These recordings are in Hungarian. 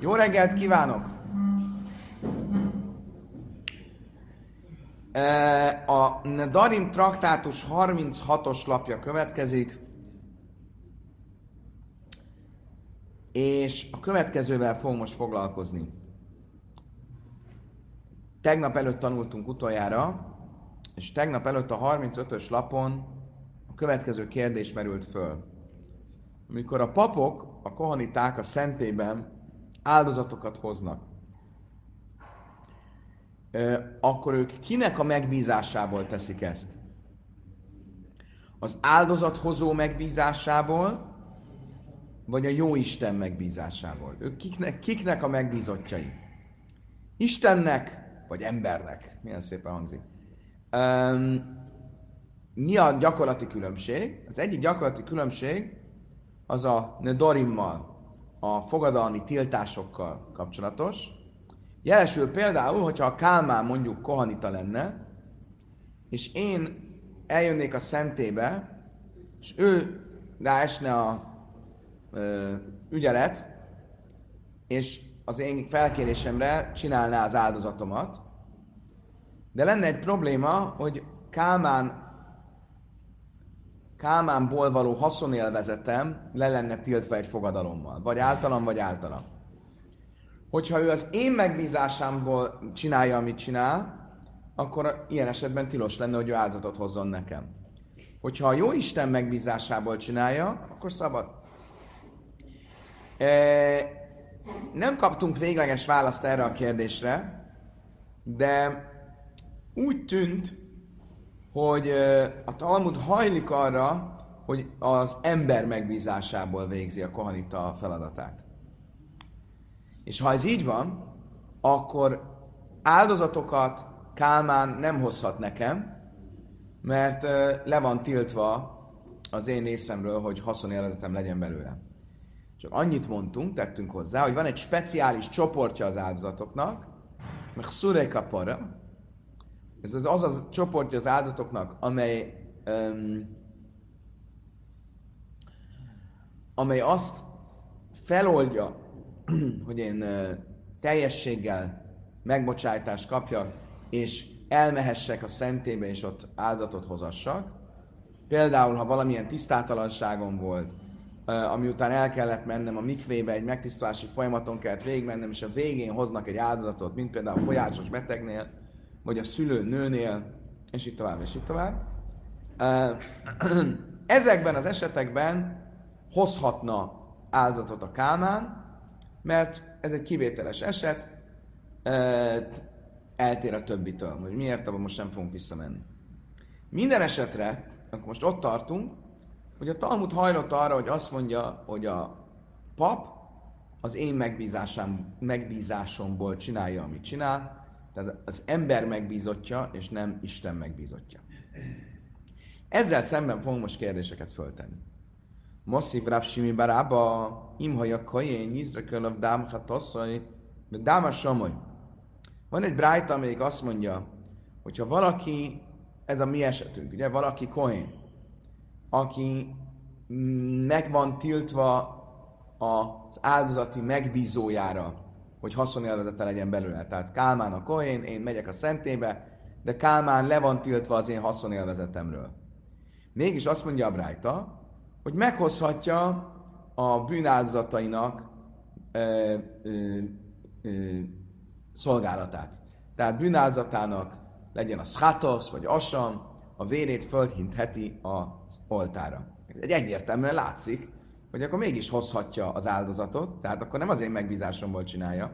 Jó reggelt kívánok! A Darim traktátus 36-os lapja következik, és a következővel fogunk most foglalkozni. Tegnap előtt tanultunk utoljára, és tegnap előtt a 35-ös lapon a következő kérdés merült föl. Amikor a papok, a kohaniták a szentében áldozatokat hoznak, akkor ők kinek a megbízásából teszik ezt? Az áldozathozó megbízásából, vagy a jó Isten megbízásából? Ők kiknek, kiknek a megbízottjai? Istennek, vagy embernek? Milyen szépen hangzik. Um, mi a gyakorlati különbség? Az egyik gyakorlati különbség az a nedorimmal, a fogadalmi tiltásokkal kapcsolatos. Jelesül például, hogyha a Kálmán mondjuk kohanita lenne, és én eljönnék a szentébe, és ő ráesne a ö, ügyelet, és az én felkérésemre csinálná az áldozatomat. De lenne egy probléma, hogy Kálmán Kálmánból való haszonélvezetem le lenne tiltva egy fogadalommal. Vagy általam, vagy általam. Hogyha ő az én megbízásámból csinálja, amit csinál, akkor ilyen esetben tilos lenne, hogy ő áldozatot hozzon nekem. Hogyha a jó Isten megbízásából csinálja, akkor szabad. E, nem kaptunk végleges választ erre a kérdésre, de úgy tűnt, hogy a Talmud hajlik arra, hogy az ember megbízásából végzi a kohanita feladatát. És ha ez így van, akkor áldozatokat Kálmán nem hozhat nekem, mert le van tiltva az én részemről, hogy haszonélvezetem legyen belőle. Csak annyit mondtunk, tettünk hozzá, hogy van egy speciális csoportja az áldozatoknak, meg szureka para, ez az az a csoportja az áldozatoknak, amely um, amely azt feloldja, hogy én uh, teljességgel megbocsájtást kapjak, és elmehessek a szentébe, és ott áldozatot hozassak. Például, ha valamilyen tisztátalanságom volt, ami után el kellett mennem a mikvébe, egy megtisztulási folyamaton kellett végigmennem, és a végén hoznak egy áldozatot, mint például a folyásos betegnél, vagy a szülő nőnél, és így tovább, és így tovább. Ezekben az esetekben hozhatna áldozatot a Kálmán, mert ez egy kivételes eset, eltér a többitől, hogy miért, abban most nem fogunk visszamenni. Minden esetre, akkor most ott tartunk, hogy a Talmud hajlott arra, hogy azt mondja, hogy a pap az én megbízásom, megbízásomból csinálja, amit csinál, tehát az ember megbízottja, és nem Isten megbízottja. Ezzel szemben fogunk most kérdéseket föltenni. Mosszív Rav Simi Barába, imhaja kajén, Yizrakölöv dámha tosszai, dáma somoly. Van egy brájta, amelyik azt mondja, hogyha valaki, ez a mi esetünk, ugye, valaki kohén, aki meg van tiltva az áldozati megbízójára, hogy haszonélvezete legyen belőle. Tehát Kálmán a Kohén, én megyek a szentébe, de Kálmán le van tiltva az én haszonélvezetemről. Mégis azt mondja a Brájta, hogy meghozhatja a bűnáldozatainak ö, ö, ö, szolgálatát. Tehát bűnáldozatának legyen a schatosz vagy asam, a vérét földhintheti az oltára. Egy egyértelműen látszik, hogy akkor mégis hozhatja az áldozatot, tehát akkor nem az én megbízásomból csinálja.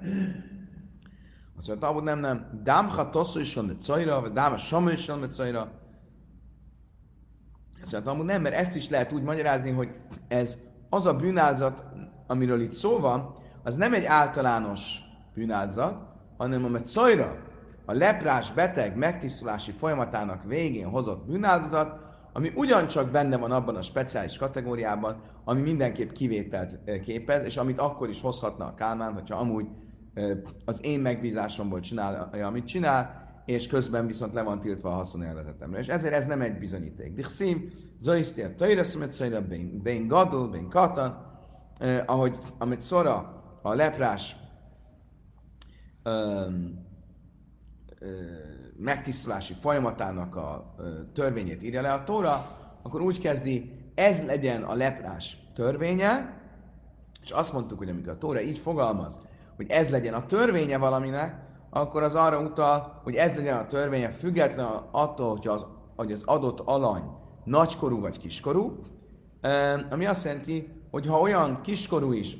Azt mondja, hogy nem, nem. Dámha tosszú is van cajra, vagy dáma samu is van cajra. Azt mondja, amúgy nem, mert ezt is lehet úgy magyarázni, hogy ez az a bűnálzat, amiről itt szó van, az nem egy általános bűnálzat, hanem a cajra, a leprás beteg megtisztulási folyamatának végén hozott bűnáldozat, ami ugyancsak benne van abban a speciális kategóriában, ami mindenképp kivételt képez, és amit akkor is hozhatna a Kálmán, hogyha amúgy az én megbízásomból csinálja, amit csinál, és közben viszont le van tiltva a haszonélvezetemre. És ezért ez nem egy bizonyíték. Dichszim, zoisztia, tajreszmet, ben gadol, ben katan, ahogy amit szora a leprás öm, ö, megtisztulási folyamatának a törvényét írja le a Tóra, akkor úgy kezdi, ez legyen a leprás törvénye, és azt mondtuk, hogy amikor a Tóra így fogalmaz, hogy ez legyen a törvénye valaminek, akkor az arra utal, hogy ez legyen a törvénye független attól, hogy az, hogy az adott alany nagykorú vagy kiskorú, ami azt jelenti, hogy ha olyan kiskorú is,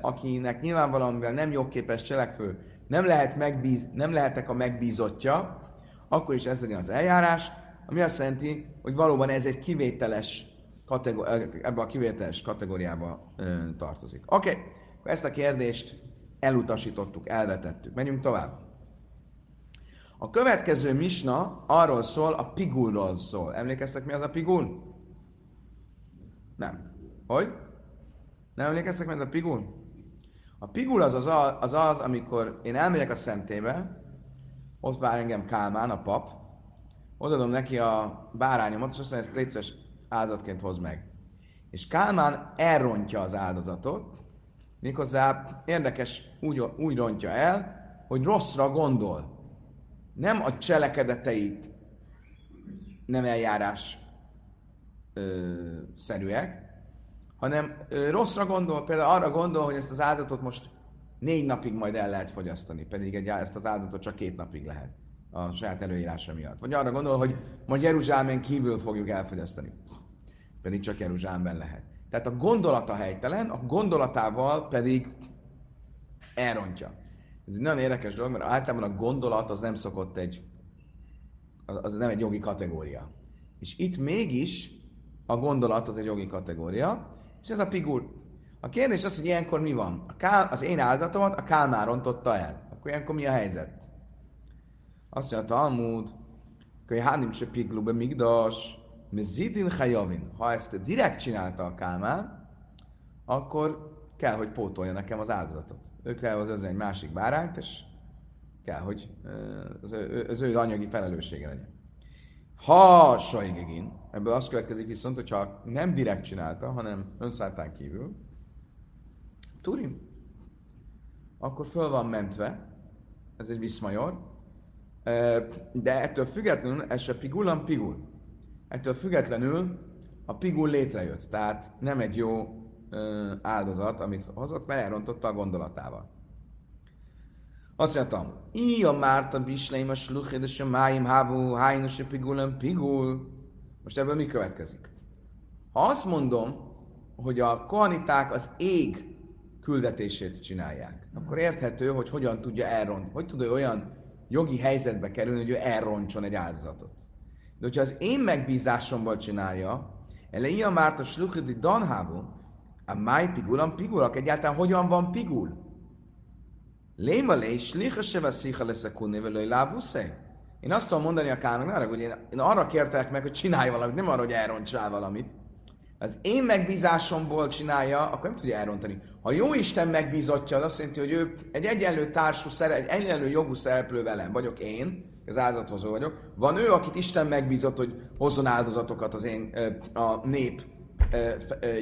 akinek nyilvánvalóan nem jogképes cselekvő, nem, lehet megbíz, nem lehetek a megbízottja, akkor is ez legyen az eljárás, ami azt jelenti, hogy valóban ez egy kivételes kategóri- ebbe a kivételes kategóriába ö, tartozik. Oké, okay. ezt a kérdést elutasítottuk, elvetettük. Menjünk tovább. A következő misna arról szól, a pigulról szól. Emlékeztek, mi az a pigul? Nem. Hogy? Nem emlékeztek, mi az a pigul? A pigul az az, az az, amikor én elmegyek a szentébe, ott vár engem Kálmán, a pap, odaadom neki a bárányomat, és azt mondja, ezt létszeres áldozatként hoz meg. És Kálmán elrontja az áldozatot, méghozzá érdekes, úgy, úgy rontja el, hogy rosszra gondol. Nem a cselekedeteit nem eljárás ö, szerűek, hanem rosszra gondol, például arra gondol, hogy ezt az áldozatot most négy napig majd el lehet fogyasztani, pedig egy, ezt az áldozatot csak két napig lehet a saját előírása miatt. Vagy arra gondol, hogy majd Jeruzsálemén kívül fogjuk elfogyasztani, pedig csak Jeruzsálemben lehet. Tehát a gondolata helytelen, a gondolatával pedig elrontja. Ez egy nagyon érdekes dolog, mert általában a gondolat az nem szokott egy, az nem egy jogi kategória. És itt mégis a gondolat az egy jogi kategória, és ez a pigul. A kérdés az, hogy ilyenkor mi van? A kál, az én áldatomat a Kálmár rontotta el. Akkor ilyenkor mi a helyzet? Azt mondja a Talmud, hogy hánim se be migdas, Mezidin Chajavin. Ha ezt direkt csinálta a Kálmán, akkor kell, hogy pótolja nekem az áldozatot. Ő kell hozni egy másik bárányt, és kell, hogy az ő, az ő anyagi felelőssége legyen. Ha Saigegin, ebből az következik viszont, hogyha nem direkt csinálta, hanem önszálltán kívül, Turim, akkor föl van mentve, ez egy viszmajor, de ettől függetlenül ez se pigulam pigul. Ettől függetlenül a pigul létrejött, tehát nem egy jó áldozat, amit hozott, mert elrontotta a gondolatával. Azt mondtam, a Márta Bisleim a sluchid, és a máim hábú, hájnos a pigulem pigul. Most ebből mi következik? Ha azt mondom, hogy a kohaniták az ég küldetését csinálják, akkor érthető, hogy hogyan tudja elront, hogy tud olyan jogi helyzetbe kerülni, hogy ő elrontson egy áldozatot. De hogyha az én megbízásomból csinálja, ele ilyen már a sluchidi danhábu, a máj pigulam pigulak, egyáltalán hogyan van pigul? Léma lé, slicha se veszicha lesz a lábuszé. Én azt tudom mondani a kámnak, hogy én, én arra kértek meg, hogy csinálj valamit, nem arra, hogy elrontsál valamit. Az én megbízásomból csinálja, akkor nem tudja elrontani. Ha jó Isten megbízottja, az azt jelenti, hogy ő egy egyenlő társú, egy egyenlő jogú szereplő velem vagyok én, az áldozathozó vagyok. Van ő, akit Isten megbízott, hogy hozzon áldozatokat az én, a nép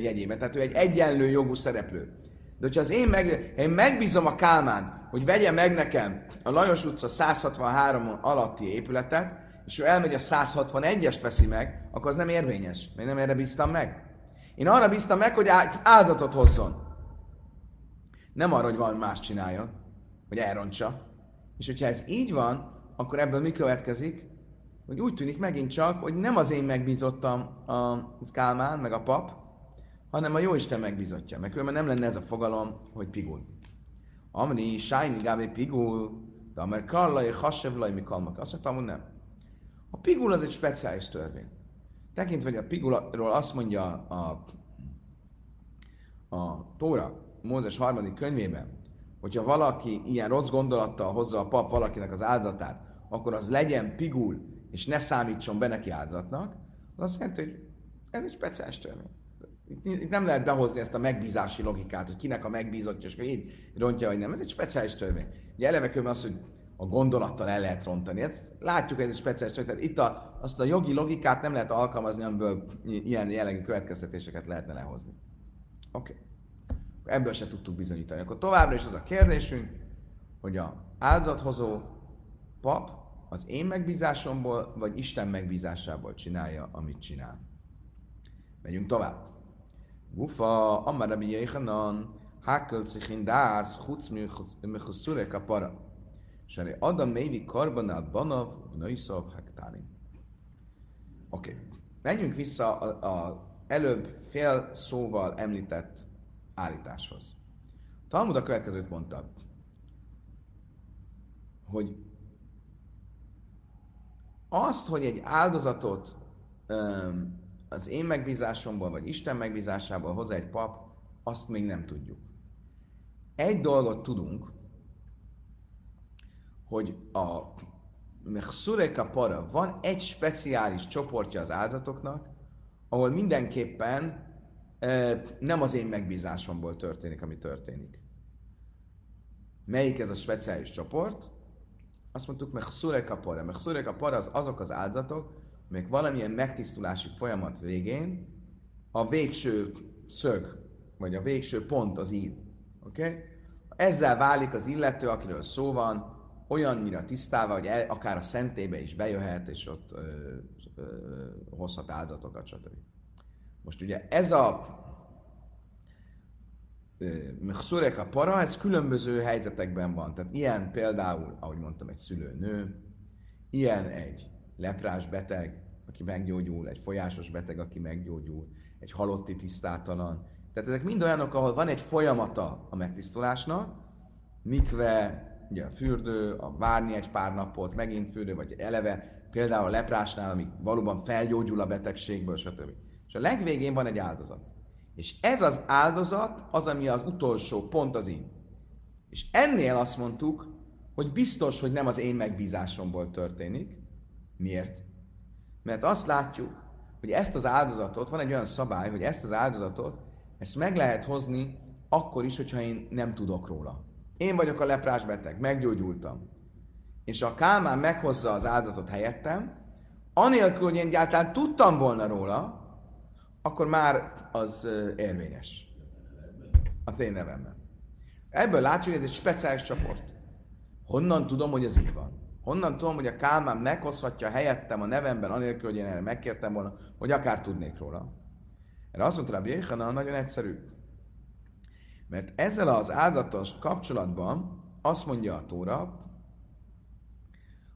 jegyében. Tehát ő egy egyenlő jogú szereplő. De hogyha az én, meg, én megbízom a Kálmán, hogy vegye meg nekem a Lajos utca 163 alatti épületet, és ő elmegy a 161-est veszi meg, akkor az nem érvényes. Mert nem erre bíztam meg. Én arra bíztam meg, hogy áldozatot hozzon. Nem arra, hogy valami más csináljon, hogy elrontsa. És hogyha ez így van, akkor ebből mi következik? Hogy úgy tűnik megint csak, hogy nem az én megbízottam a Kálmán, meg a pap, hanem a Jóisten megbízottja. Mert különben nem lenne ez a fogalom, hogy pigul. Amni, sájni gávé pigul, de amer karlai, hassevlai, mi kalmak. Azt mondtam, hogy nem. A pigul az egy speciális törvény. Tekintve, hogy a pigulról azt mondja a, a Tóra, Mózes harmadik könyvében, hogyha valaki ilyen rossz gondolattal hozza a pap valakinek az áldozatát, akkor az legyen pigul, és ne számítson be neki áldozatnak, az azt jelenti, hogy ez egy speciális törvény. Itt nem lehet behozni ezt a megbízási logikát, hogy kinek a megbízottja, és így rontja, vagy nem. Ez egy speciális törvény. Ugye eleve az, hogy a gondolattal el lehet rontani. Ezt látjuk, ez egy speciális. Tehát itt a, azt a jogi logikát nem lehet alkalmazni, amiből ilyen jellegű következtetéseket lehetne lehozni. Oké. Okay. Ebből se tudtuk bizonyítani. Akkor továbbra is az a kérdésünk, hogy a áldozathozó pap az én megbízásomból, vagy Isten megbízásából csinálja, amit csinál. Megyünk tovább. Gufa, Amar Rabbi Yechanan, Hakel Cichin Dász, Chutz Mechuszure Kapara. Sare Adam Mévi Karbanát Banav, Naisav Hektálim. Oké. Menjünk vissza a, előbb fél szóval említett állításhoz. Talmud a következőt mondta, hogy azt, hogy egy áldozatot um, az én megbízásomból, vagy Isten megbízásából hoz egy pap, azt még nem tudjuk. Egy dolgot tudunk, hogy a Mechsureka para van egy speciális csoportja az áldozatoknak, ahol mindenképpen nem az én megbízásomból történik, ami történik. Melyik ez a speciális csoport? Azt mondtuk, Mechsureka para. Mechsureka para az azok az áldozatok, amik valamilyen megtisztulási folyamat végén a végső szög, vagy a végső pont az íd. Oké? Okay? Ezzel válik az illető, akiről szó van, olyannyira tisztálva, hogy el, akár a szentébe is bejöhet, és ott ö, ö, hozhat áldatokat, stb. Most ugye ez a Mechszurek a para, ez különböző helyzetekben van. Tehát ilyen például, ahogy mondtam, egy szülőnő, ilyen egy leprás beteg, aki meggyógyul, egy folyásos beteg, aki meggyógyul, egy halotti tisztátalan. Tehát ezek mind olyanok, ahol van egy folyamata a megtisztulásnak, mikve, ugye a fürdő, a várni egy pár napot, megint fürdő, vagy eleve, például a leprásnál, ami valóban felgyógyul a betegségből, stb. És a legvégén van egy áldozat. És ez az áldozat az, ami az utolsó pont az én. És ennél azt mondtuk, hogy biztos, hogy nem az én megbízásomból történik. Miért? Mert azt látjuk, hogy ezt az áldozatot, van egy olyan szabály, hogy ezt az áldozatot, ezt meg lehet hozni akkor is, hogyha én nem tudok róla. Én vagyok a leprás beteg, meggyógyultam. És a Kálmán meghozza az áldozatot helyettem, anélkül, hogy én egyáltalán tudtam volna róla, akkor már az érvényes. A én nevemben. Ebből látjuk, hogy ez egy speciális csoport. Honnan tudom, hogy ez így van? Honnan tudom, hogy a Kálmán meghozhatja helyettem a nevemben, anélkül, hogy én erre megkértem volna, hogy akár tudnék róla? Erre azt mondta Rabbi Jéhana, nagyon egyszerű. Mert ezzel az áldatos kapcsolatban azt mondja a Tóra,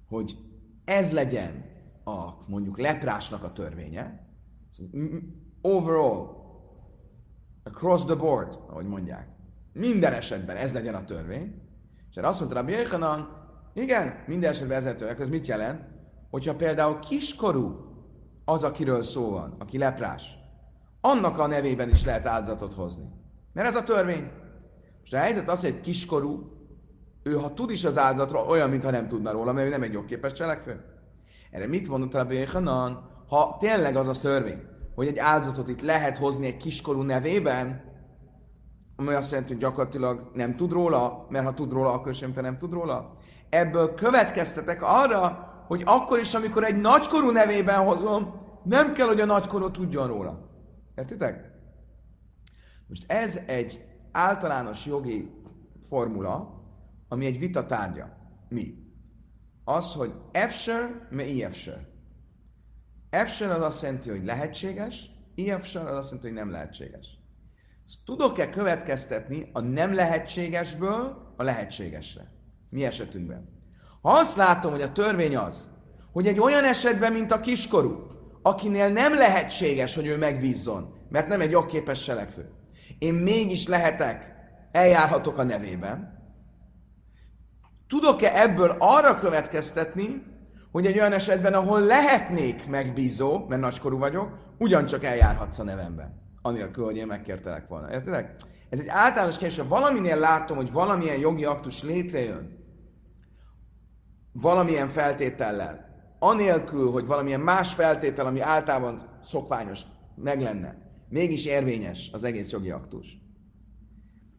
hogy ez legyen a mondjuk leprásnak a törvénye, overall, across the board, ahogy mondják. Minden esetben ez legyen a törvény. És erre azt mondta Rabbi Jéhanan, igen, minden esetben vezetőek, ez mit jelent? Hogyha például kiskorú az, akiről szó van, aki leprás, annak a nevében is lehet áldozatot hozni. Mert ez a törvény. Most a helyzet az, hogy egy kiskorú, ő ha tud is az áldozatról, olyan, mintha nem tudna róla, mert ő nem egy jogképes cselekvő. Erre mit mondott Rabbi Jéhanan? Ha tényleg az a törvény, hogy egy áldozatot itt lehet hozni egy kiskorú nevében, ami azt jelenti, hogy gyakorlatilag nem tud róla, mert ha tud róla, akkor sem te nem tud róla. Ebből következtetek arra, hogy akkor is, amikor egy nagykorú nevében hozom, nem kell, hogy a nagykorú tudjon róla. Értitek? Most ez egy általános jogi formula, ami egy vita tárgya. Mi? Az, hogy efser, me efser. Efser az azt jelenti, hogy lehetséges, Efser az azt jelenti, hogy nem lehetséges. Tudok-e következtetni a nem lehetségesből a lehetségesre? Mi esetünkben. Ha azt látom, hogy a törvény az, hogy egy olyan esetben, mint a kiskorú, akinél nem lehetséges, hogy ő megbízzon, mert nem egy jogképes cselekvő, én mégis lehetek, eljárhatok a nevében, tudok-e ebből arra következtetni, hogy egy olyan esetben, ahol lehetnék megbízó, mert nagykorú vagyok, ugyancsak eljárhatsz a nevemben. Anélkül, hogy én megkértelek volna. Értedek? Ez egy általános kérdés, ha valaminél látom, hogy valamilyen jogi aktus létrejön, valamilyen feltétellel, anélkül, hogy valamilyen más feltétel, ami általában szokványos, meg lenne, mégis érvényes az egész jogi aktus.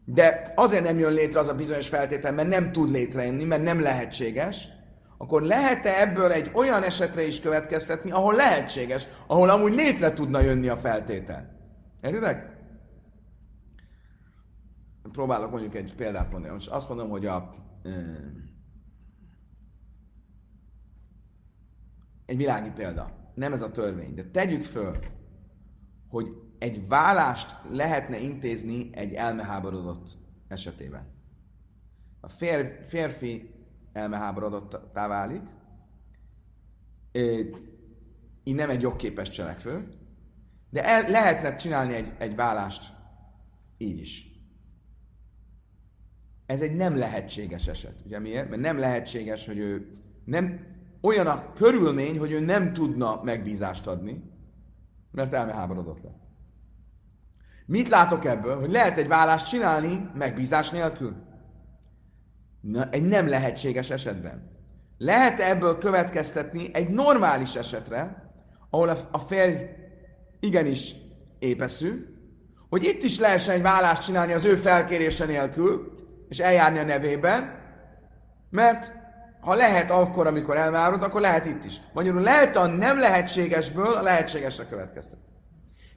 De azért nem jön létre az a bizonyos feltétel, mert nem tud létrejönni, mert nem lehetséges, akkor lehet-e ebből egy olyan esetre is következtetni, ahol lehetséges, ahol amúgy létre tudna jönni a feltétel? Értitek? próbálok mondjuk egy példát mondani. Most azt mondom, hogy a, egy világi példa. Nem ez a törvény, de tegyük föl, hogy egy vállást lehetne intézni egy elmeháborodott esetében. A fér, férfi elmeháborodottá válik, így nem egy jogképes cselekvő, de el, lehetne csinálni egy, egy vállást így is. Ez egy nem lehetséges eset. Ugye miért? Mert nem lehetséges, hogy ő nem olyan a körülmény, hogy ő nem tudna megbízást adni, mert elmeháborodott le. Mit látok ebből? Hogy lehet egy vállást csinálni megbízás nélkül? Na, egy nem lehetséges esetben. lehet ebből következtetni egy normális esetre, ahol a férj igenis épeszű, hogy itt is lehessen egy vállást csinálni az ő felkérése nélkül, és eljárni a nevében, mert ha lehet akkor, amikor elmárod, akkor lehet itt is. Magyarul lehet a nem lehetségesből a lehetségesre következtetni.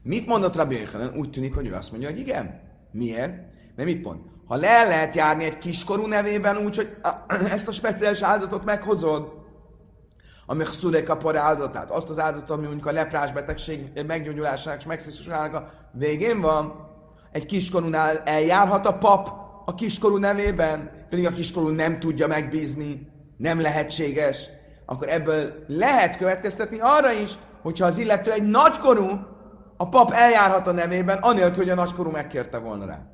Mit mondott Rabbi Yochanan? Úgy tűnik, hogy ő azt mondja, hogy igen. Miért? Mert mit mond? Ha le lehet járni egy kiskorú nevében úgy, hogy ezt a speciális áldozatot meghozod, a mechszure kapor áldozatát, azt az áldozatot, ami mondjuk a leprás betegség meggyógyulásának és megszisztusának a végén van, egy kiskorúnál eljárhat a pap a kiskorú nevében, pedig a kiskorú nem tudja megbízni, nem lehetséges, akkor ebből lehet következtetni arra is, hogyha az illető egy nagykorú, a pap eljárhat a nevében, anélkül, hogy a nagykorú megkérte volna rá.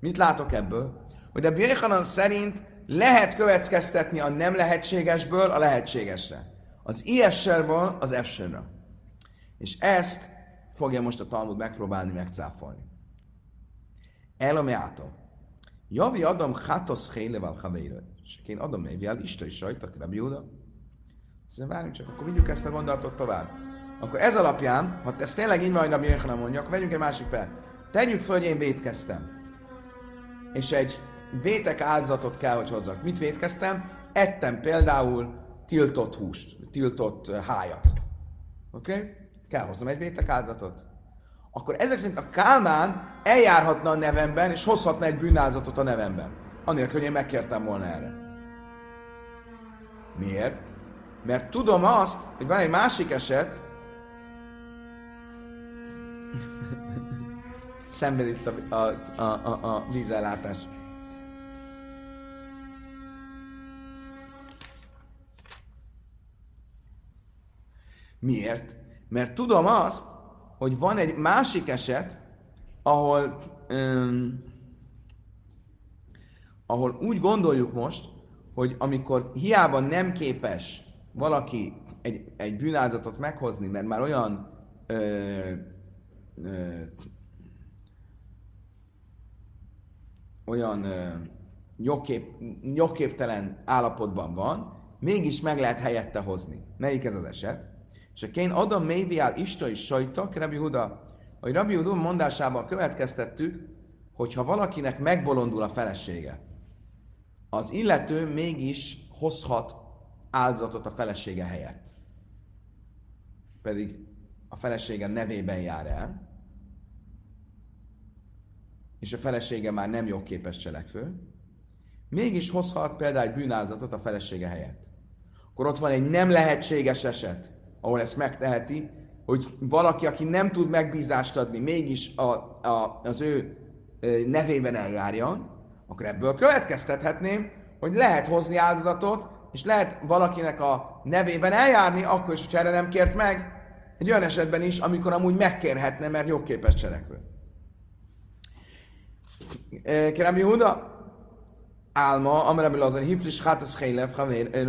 Mit látok ebből? Hogy a Bjöjhanan szerint lehet következtetni a nem lehetségesből a lehetségesre. Az IS-serből az f És ezt fogja most a Talmud megpróbálni megcáfolni. Elomeától. Javi Adam Hatos Héleval Haveira. És én adom Méviál, Isten is sajtak, Rabbi Júda. Szóval várjunk csak, akkor vigyük ezt a gondolatot tovább. Akkor ez alapján, ha ez tényleg így majd Rabbi Jöjjön mondja, akkor vegyünk egy másik per. Tegyük föl, hogy én vétkeztem. És egy vétek áldozatot kell, hogy hozzak. Mit vétkeztem? Ettem például tiltott húst, tiltott hájat. Oké? Okay? Kell hoznom egy vétek áldozatot akkor ezek szerint a Kálmán eljárhatna a nevemben, és hozhatna egy bűnáldozatot a nevemben. Anélkül, hogy én megkértem volna erre. Miért? Mert tudom azt, hogy van egy másik eset, szemben itt a, a, a, a, a vízellátás. Miért? Mert tudom azt, hogy van egy másik eset, ahol, um, ahol úgy gondoljuk most, hogy amikor hiába nem képes valaki egy, egy bűnáldozatot meghozni, mert már olyan ö, ö, olyan ö, jogkép, jogképtelen állapotban van, mégis meg lehet helyette hozni. Melyik ez az eset? És a kén Adam Méviál Ista is sajtak, Rabbi Huda, hogy Rabbi Huda mondásában következtettük, hogy ha valakinek megbolondul a felesége, az illető mégis hozhat áldozatot a felesége helyett. Pedig a felesége nevében jár el, és a felesége már nem jogképes cselekvő, mégis hozhat például egy bűnáldozatot a felesége helyett. Akkor ott van egy nem lehetséges eset, ahol ezt megteheti, hogy valaki, aki nem tud megbízást adni, mégis a, a, az ő nevében eljárjon, akkor ebből következtethetném, hogy lehet hozni áldozatot, és lehet valakinek a nevében eljárni, akkor is, hogyha erre nem kért meg, egy olyan esetben is, amikor amúgy megkérhetne, mert jogképes cselekvő. Kérem Júda, álma, ameremül azon hiflis hátasz hélev, havér,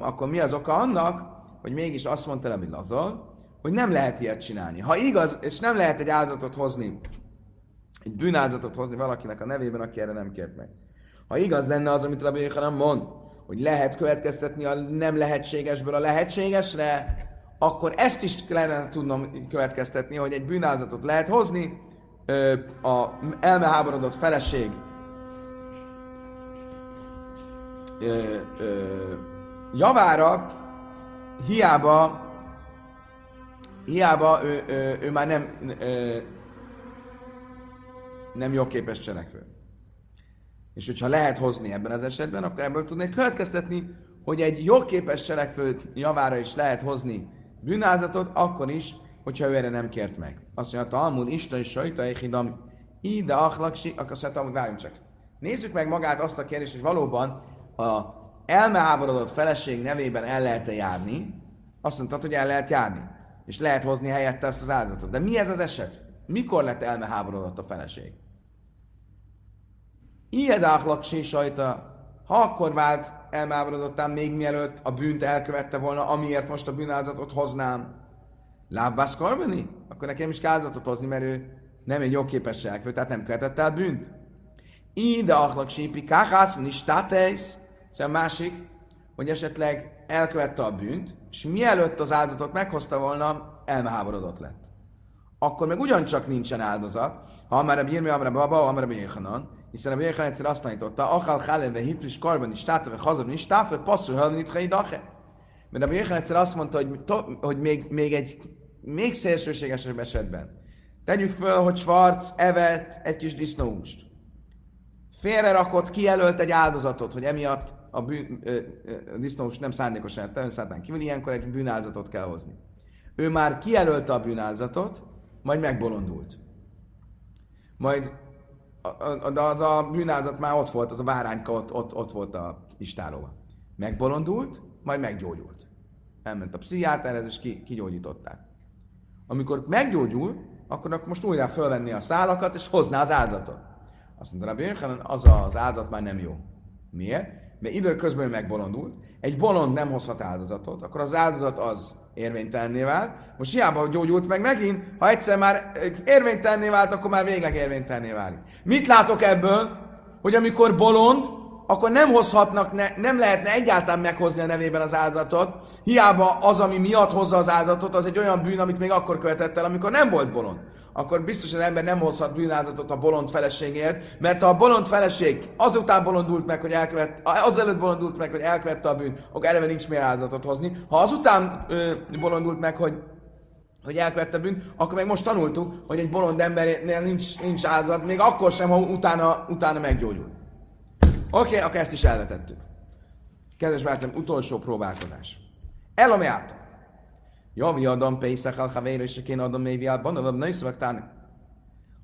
akkor mi az oka annak, hogy mégis azt mondta Rabbi Lazar, hogy nem lehet ilyet csinálni. Ha igaz, és nem lehet egy áldozatot hozni, egy bűnáldozatot hozni valakinek a nevében, aki erre nem kért meg. Ha igaz lenne az, amit Rabbi Yochanan mond, hogy lehet következtetni a nem lehetségesből a lehetségesre, akkor ezt is kellene tudnom következtetni, hogy egy bűnáldozatot lehet hozni, a elmeháborodott feleség javára, hiába, hiába ő, ő, ő már nem, nem jogképes cselekvő. És hogyha lehet hozni ebben az esetben, akkor ebből tudnék következtetni, hogy egy jogképes cselekvő javára is lehet hozni bűnáldozatot, akkor is, hogyha ő erre nem kért meg. Azt mondja, Talmud, Isten és Sajta, Echidam, ide achlaksi, akkor mondja, várjunk csak. Nézzük meg magát azt a kérdést, hogy valóban a elmeháborodott feleség nevében el lehet-e járni, azt mondtad, hogy el lehet járni, és lehet hozni helyette ezt az áldozatot. De mi ez az eset? Mikor lett elmeháborodott a feleség? Ijedáklak sajta, ha akkor vált elmáborodottam még mielőtt a bűnt elkövette volna, amiért most a bűnáldozatot hoznám. Lábbász karbani? Akkor nekem is kell áldozatot hozni, mert ő nem egy jogképes cselekvő, tehát nem követett el bűnt. Ide aklak sípi, káhász, is tátész. Szóval másik, hogy esetleg elkövette a bűnt, és mielőtt az áldozatot meghozta volna, elmeháborodott lett. Akkor meg ugyancsak nincsen áldozat, ha már a bírmi, amire baba, amire Jéhanan, hiszen a Jéhanan egyszer azt tanította, achal chaleve hipris karban is táve hazam is táve passzul hölni itt dache. Mert a Jéhanan egyszer azt mondta, hogy, to, hogy még, még egy még szélsőségesebb esetben. Tegyük föl, hogy Schwarz evett egy kis disznóhúst. Félre rakott, kijelölt egy áldozatot, hogy emiatt a, bűn, a disznóhúst nem szándékosan ette, önszántán kívül, ilyenkor egy bűnáldozatot kell hozni. Ő már kijelölte a bűnáldozatot, majd megbolondult. Majd de az a bűnázat már ott volt, az a bárányka ott, ott, ott volt a istálóban. Megbolondult, majd meggyógyult. Elment a pszichiáterhez, és ki, kigyógyították. Amikor meggyógyul, akkor most újra fölvenni a szálakat, és hozná az áldozatot. Azt mondta Rabbi az az áldozat már nem jó. Miért? Mert időközben megbolondult. Egy bolond nem hozhat áldozatot, akkor az áldozat az érvénytelenné vált. Most hiába gyógyult meg megint, ha egyszer már érvénytelenné vált, akkor már végleg érvénytelenné válik. Mit látok ebből? Hogy amikor bolond, akkor nem hozhatnak, ne, nem lehetne egyáltalán meghozni a nevében az áldozatot. Hiába az, ami miatt hozza az áldozatot, az egy olyan bűn, amit még akkor követett el, amikor nem volt bolond akkor biztos az ember nem hozhat bűnázatot a bolond feleségért, mert ha a bolond feleség azután bolondult meg, hogy elkövet, azelőtt bolondult meg, hogy elkövette a bűn, akkor eleve nincs miért áldozatot hozni. Ha azután ö, bolondult meg, hogy hogy elkövette bűn, akkor meg most tanultuk, hogy egy bolond embernél nincs, nincs áldozat, még akkor sem, ha utána, utána meggyógyul. Oké, okay, akkor ezt is elvetettük. Kedves barátom, utolsó próbálkozás. Elomeáta. Javi adom Pészak al Havér, és én adom Mévi al Banalab, ne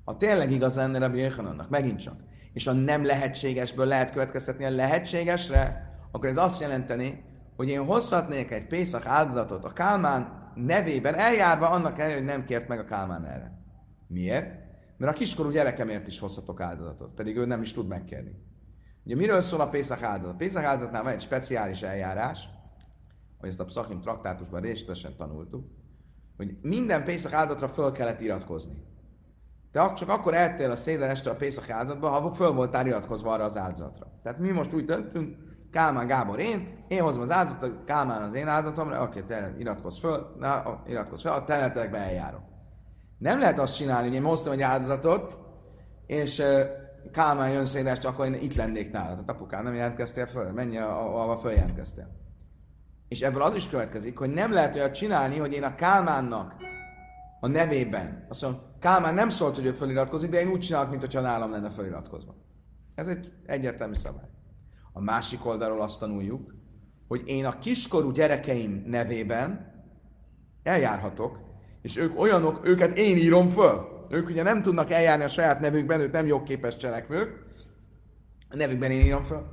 Ha tényleg igaz lenne Rabbi Jöjhanannak, megint csak, és a nem lehetségesből lehet következtetni a lehetségesre, akkor ez azt jelenteni, hogy én hozhatnék egy Pészak áldozatot a Kálmán nevében eljárva annak ellenére, hogy nem kért meg a Kálmán erre. Miért? Mert a kiskorú gyerekemért is hozhatok áldozatot, pedig ő nem is tud megkérni. Ugye miről szól a Pészak áldozat? A Pészak áldozatnál van egy speciális eljárás, hogy ezt a Pszachim traktátusban részletesen tanultuk, hogy minden Pészak áldatra föl kellett iratkozni. Te csak akkor eltél a széden este a Pészak áldozatba, ha föl voltál iratkozva arra az áldozatra. Tehát mi most úgy döntünk, Kálmán Gábor én, én hozom az áldozatot, Kálmán az én áldozatomra, oké, te iratkozz föl, na, iratkozz fel, a teletekbe eljárok. Nem lehet azt csinálni, hogy én hoztam egy áldozatot, és Kálmán jön szédest, akkor én itt lennék nálad. A apukám nem jelentkeztél föl, menj, ahova följelentkeztél. És ebből az is következik, hogy nem lehet olyat csinálni, hogy én a Kálmánnak a nevében, azt mondom, Kálmán nem szólt, hogy ő feliratkozik, de én úgy csinálok, mintha nálam lenne feliratkozva. Ez egy egyértelmű szabály. A másik oldalról azt tanuljuk, hogy én a kiskorú gyerekeim nevében eljárhatok, és ők olyanok, őket én írom föl. Ők ugye nem tudnak eljárni a saját nevükben, ők nem jogképes cselekvők, a nevükben én írom föl.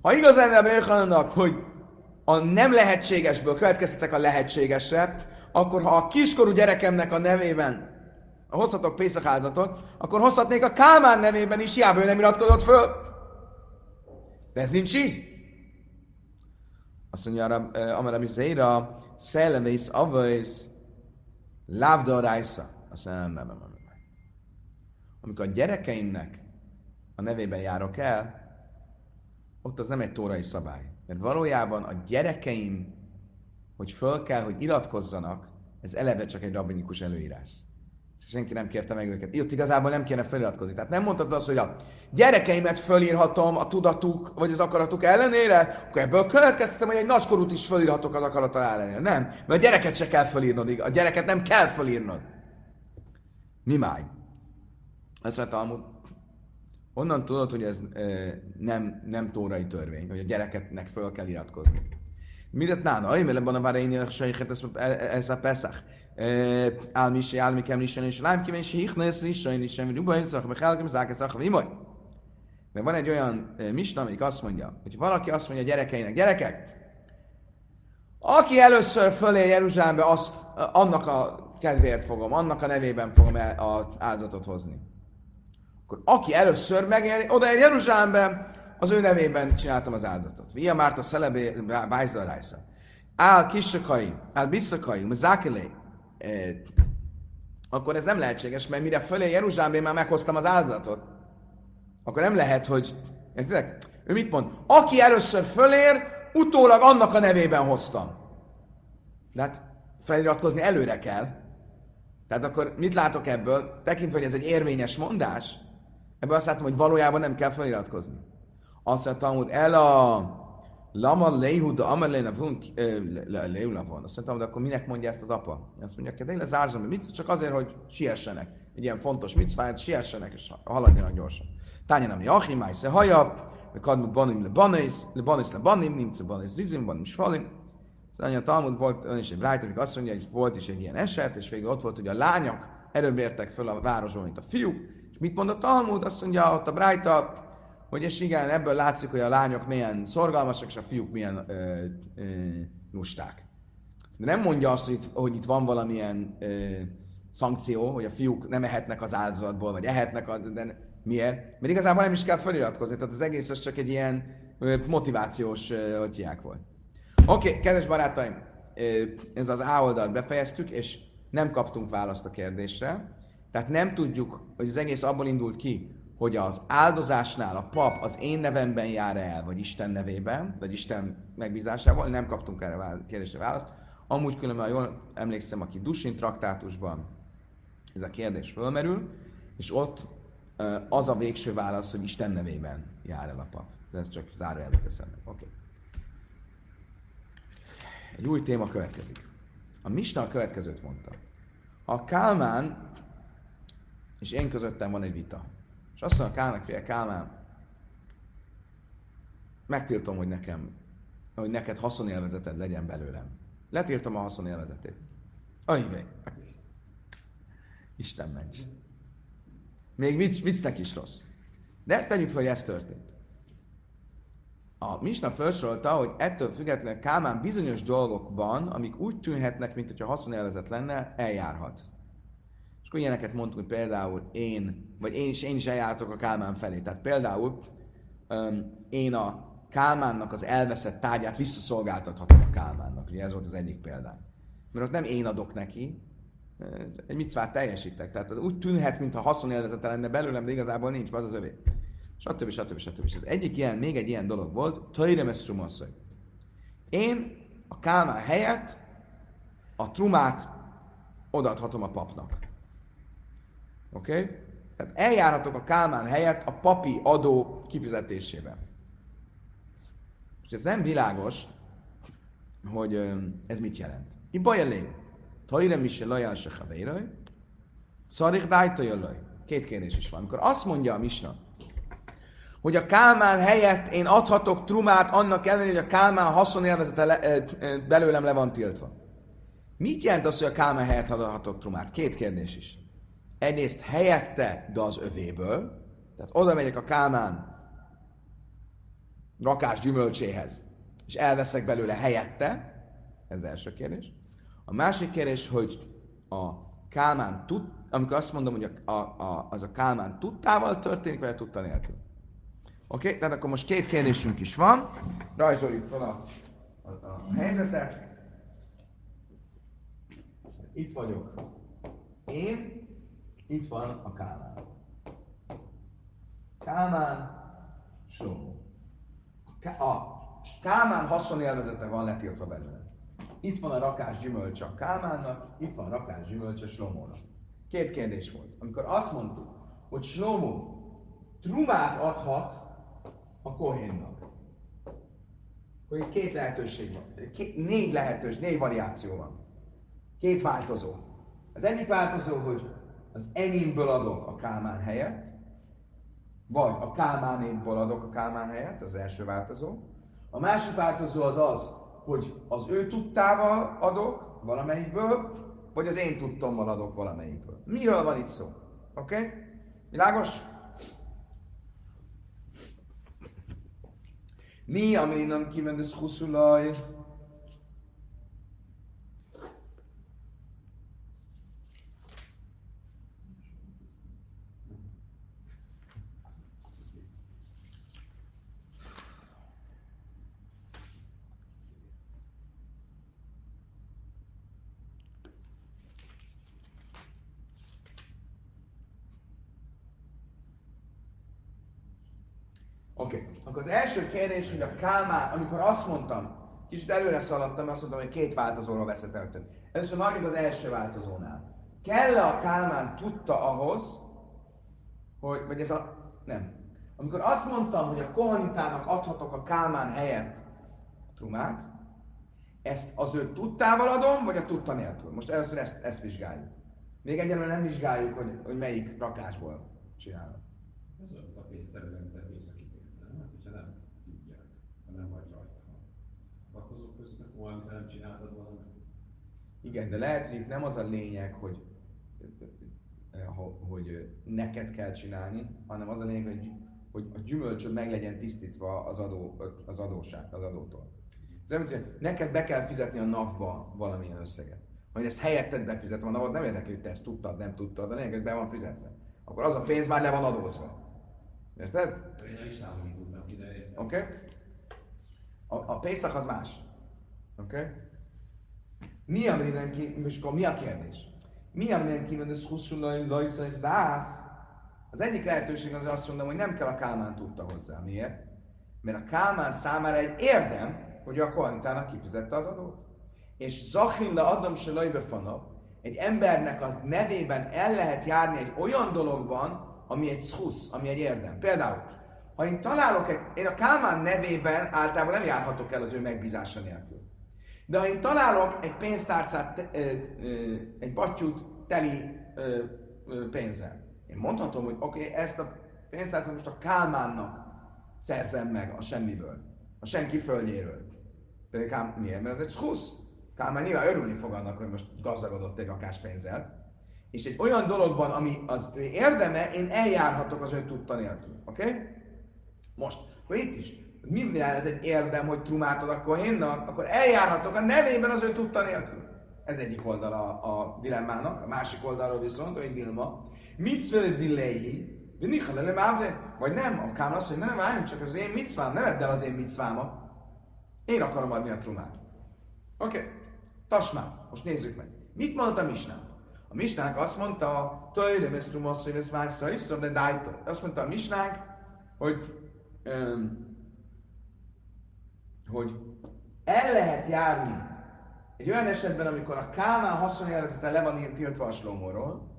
Ha igazán a hogy a nem lehetségesből következtetek a lehetségesre, akkor ha a kiskorú gyerekemnek a nevében hozhatok Pészak áldozatot, akkor hozhatnék a Kálmán nevében is, hiába ő nem iratkozott föl. De ez nincs így. Azt mondja, eh, Amarami Zéra, Szellemész, Avvész, Lávda Rájsza. Azt mondja, nem, nem, nem, nem. Amikor a gyerekeimnek a nevében járok el, ott az nem egy tórai szabály. Mert valójában a gyerekeim, hogy föl kell, hogy iratkozzanak, ez eleve csak egy rabbinikus előírás. Senki nem kérte meg őket. Itt igazából nem kéne feliratkozni. Tehát nem mondtad azt, hogy a gyerekeimet fölírhatom a tudatuk, vagy az akaratuk ellenére, akkor ebből következtetem, hogy egy nagykorút is fölírhatok az akarata ellenére. Nem, mert a gyereket se kell fölírnod, a gyereket nem kell fölírnod. Mi máj? Ezt mondta Talmud. Onnan tudod, hogy ez e, nem, nem tórai törvény, hogy a gyereketnek föl kell iratkozni. Midet nána, aj, mert ebben a váraini a sejhet, ez a Pesach. Álmi se, álmi kem lisen, és lám kíván, és hichnesz lisen, lisen, ruba, ez a van egy olyan misna, amelyik azt mondja, hogy valaki azt mondja a gyerekeinek, gyerekek, aki először fölé Jeruzsálembe, azt, annak a kedvéért fogom, annak a nevében fogom el, az áldozatot hozni. Akkor aki először megér, oda ér Jeruzsálembe, az ő nevében csináltam az áldozatot. Via Márta Szelebé Bájza Rájsza. Áll kisakai, áll bisszakai, mezákelé. Akkor ez nem lehetséges, mert mire fölé Jeruzsálembe már meghoztam az áldozatot. Akkor nem lehet, hogy... Értitek? Ő mit mond? Aki először fölér, utólag annak a nevében hoztam. De hát feliratkozni előre kell. Tehát akkor mit látok ebből? Tekintve, hogy ez egy érvényes mondás, ebből azt látom, hogy valójában nem kell feliratkozni. Azt mondja Talmud, el a Lama Lehuda Amelena Vunk Leula van. Azt mondtam, de akkor minek mondja ezt az apa? Azt mondja, hogy le zárzom, mit csak azért, hogy siessenek. Egy ilyen fontos micváját, siessenek és haladjanak gyorsan. Tányan, ami Achim, Májsze Haja, kadmu banim le banis, le banis le banim, nimcu banis rizim, banim sfalim. Szóval a Talmud volt ön is egy amik azt mondja, hogy volt is egy ilyen eset, és végül ott volt, hogy a lányok előbb értek föl a városban, mint a fiúk. Mit mond a Talmud? Azt mondja ott a brájta, hogy és igen, ebből látszik, hogy a lányok milyen szorgalmasak, és a fiúk milyen ö, ö, lusták. De nem mondja azt, hogy itt, hogy itt van valamilyen ö, szankció, hogy a fiúk nem ehetnek az áldozatból, vagy ehetnek, a, de miért? Mert igazából nem is kell feliratkozni, tehát az egész az csak egy ilyen ö, motivációs hogy volt. Oké, okay, kedves barátaim, ez az A oldalt befejeztük, és nem kaptunk választ a kérdésre. Tehát nem tudjuk, hogy az egész abból indult ki, hogy az áldozásnál a pap az én nevemben jár el, vagy Isten nevében, vagy Isten megbízásával, nem kaptunk erre a kérdésre választ. Amúgy különben, ha jól emlékszem, aki Dusin traktátusban ez a kérdés fölmerül, és ott az a végső válasz, hogy Isten nevében jár el a pap. Ez csak zárójelbe teszem. Oké. Okay. Egy új téma következik. A Misna a következőt mondta. A Kálmán és én közöttem van egy vita. És azt mondja Kálmán, fél Kálmán, megtiltom, hogy nekem, hogy neked haszonélvezeted legyen belőlem. Letiltom a haszonélvezetét. Ajj, Isten ments. Még vicc, viccnek is rossz. De tegyük fel, hogy ez történt. A Misna felsorolta, hogy ettől függetlenül Kálmán bizonyos dolgokban, amik úgy tűnhetnek, mint hogyha haszonélvezet lenne, eljárhat. Akkor ilyeneket mondtuk, hogy például én, vagy én is, én is eljártok a Kálmán felé. Tehát például um, én a Kálmánnak az elveszett tárgyát visszaszolgáltathatom a Kálmánnak. Ugye ez volt az egyik példány. Mert ott nem én adok neki, egy micvát teljesítek. Tehát úgy tűnhet, mintha haszonélvezete lenne belőlem, de igazából nincs, az az övé stb. stb. stb. És az egyik ilyen, még egy ilyen dolog volt, Tairem trumasszony. Én a kálmán helyett a trumát odaadhatom a papnak. Oké? Okay? Tehát eljárhatok a kálmán helyett a papi adó kifizetésében. És ez nem világos, hogy ez mit jelent. Ibaj elé. Tairem is laján se havéraj. Szarik Két kérdés is van. Amikor azt mondja a misna, hogy a Kálmán helyett én adhatok trumát annak ellenére, hogy a Kálmán haszonélvezete le, belőlem le van tiltva. Mit jelent az, hogy a Kálmán helyett adhatok trumát? Két kérdés is. Egyrészt helyette, de az övéből. Tehát oda megyek a Kálmán rakás gyümölcséhez, és elveszek belőle helyette. Ez az első kérdés. A másik kérdés, hogy a Kálmán tud, amikor azt mondom, hogy a, a, a, az a Kálmán tudtával történik, vagy a tudta nélkül. Oké, okay? tehát akkor most két kérdésünk is van. Rajzoljuk fel a, a, a helyzetet. Itt vagyok. Én, itt van a Kálmán. Kálmán, Slomó. A Kálmán haszonélvezete van letiltva belőle. Itt van a rakás gyümölcse a Kálmánnak, itt van a rakás gyümölcse Slomónak. Két kérdés volt. Amikor azt mondtuk, hogy Slomó trumát adhat a kohénnak. Hogy két lehetőség van. Két, négy lehetőség, négy variáció van. Két változó. Az egyik változó, hogy az enyémből adok a Kálmán helyett, vagy a Kálmánébból adok a Kálmán helyett, az első változó. A másik változó az az, hogy az ő tudtával adok valamelyikből, vagy az én tudtommal adok valamelyikből. Miről van itt szó? Oké? Okay? Világos? Mi, ami nem kivendes huszulaj, Oké, okay. akkor az első kérdés, hogy a Kálmán, amikor azt mondtam, kicsit előre szaladtam, azt mondtam, hogy két változóról veszett el. Először maradjunk az első változónál. kell a Kálmán tudta ahhoz, hogy, vagy ez a, nem. Amikor azt mondtam, hogy a kohanitának adhatok a Kálmán helyett trumát, ezt az ő tudtával adom, vagy a tudta nélkül? Most először ezt, ezt vizsgáljuk. Még egyelőre nem vizsgáljuk, hogy, hogy melyik rakásból csinálom. Ez olyan a pénzerően nem vagy rajta. Rakozók között valamit nem csináltad valamit. Igen, de lehet, hogy itt nem az a lényeg, hogy, hogy neked kell csinálni, hanem az a lényeg, hogy, hogy a gyümölcsöd meg legyen tisztítva az, adó, az adóság, az adótól. Ez hogy neked be kell fizetni a NAV-ba valamilyen összeget. Ha én ezt helyetted befizetem, a NAV nem érdekli, hogy te ezt tudtad, nem tudtad, de lényeg, hogy be van fizetve. Akkor az a pénz már le van adózva. Érted? Én is. Oké? Okay? A, a Pészak az más. Oké? Mi a mindenki, és akkor mi a kérdés? Mi a mindenki, mert ez huszulaj, lajszaj, dász? Az egyik lehetőség az azt mondom, hogy nem kell a Kálmán tudta hozzá. Miért? Mert a Kálmán számára egy érdem, hogy a koanitának kifizette az adót. És Zachinla adom se lajbefanap, egy embernek az nevében el lehet járni egy olyan dologban, ami egy schusz, ami egy érdem. Például, ha én találok egy, én a Kálmán nevében általában nem járhatok el az ő megbízása nélkül. De ha én találok egy pénztárcát, egy battyút teli pénzzel, én mondhatom, hogy oké, okay, ezt a pénztárcát most a Kálmánnak szerzem meg a semmiből, a senki földjéről. Kám, miért? Mert ez egy schusz. Kálmán nyilván örülni fog annak, hogy most gazdagodott egy rakás pénzzel. És egy olyan dologban, ami az ő érdeme, én eljárhatok az ő tudta nélkül. Oké? Okay? Most, akkor itt is, mivel ez egy érdem, hogy trumát ad a kohénnak, akkor eljárhatok a nevében az ő tudta nélkül. Ez egyik oldala a dilemmának, a másik oldalról viszont, hogy dilma. Mit szvele dilehi, vagy nem, a kám azt mondja, nem, várjunk csak az én micvám, ne vedd el az én micvámat. Én akarom adni a trumát. Oké, okay. tasmá, most nézzük meg. Mit mondta a misnánk? A misnánk azt mondta, Töjrem ezt trumasz, hogy ez vársz, de dájtó. Azt mondta a misnánk, hogy hogy el lehet járni egy olyan esetben, amikor a Kálmán haszonjelzete le van tiltva a Slomóról,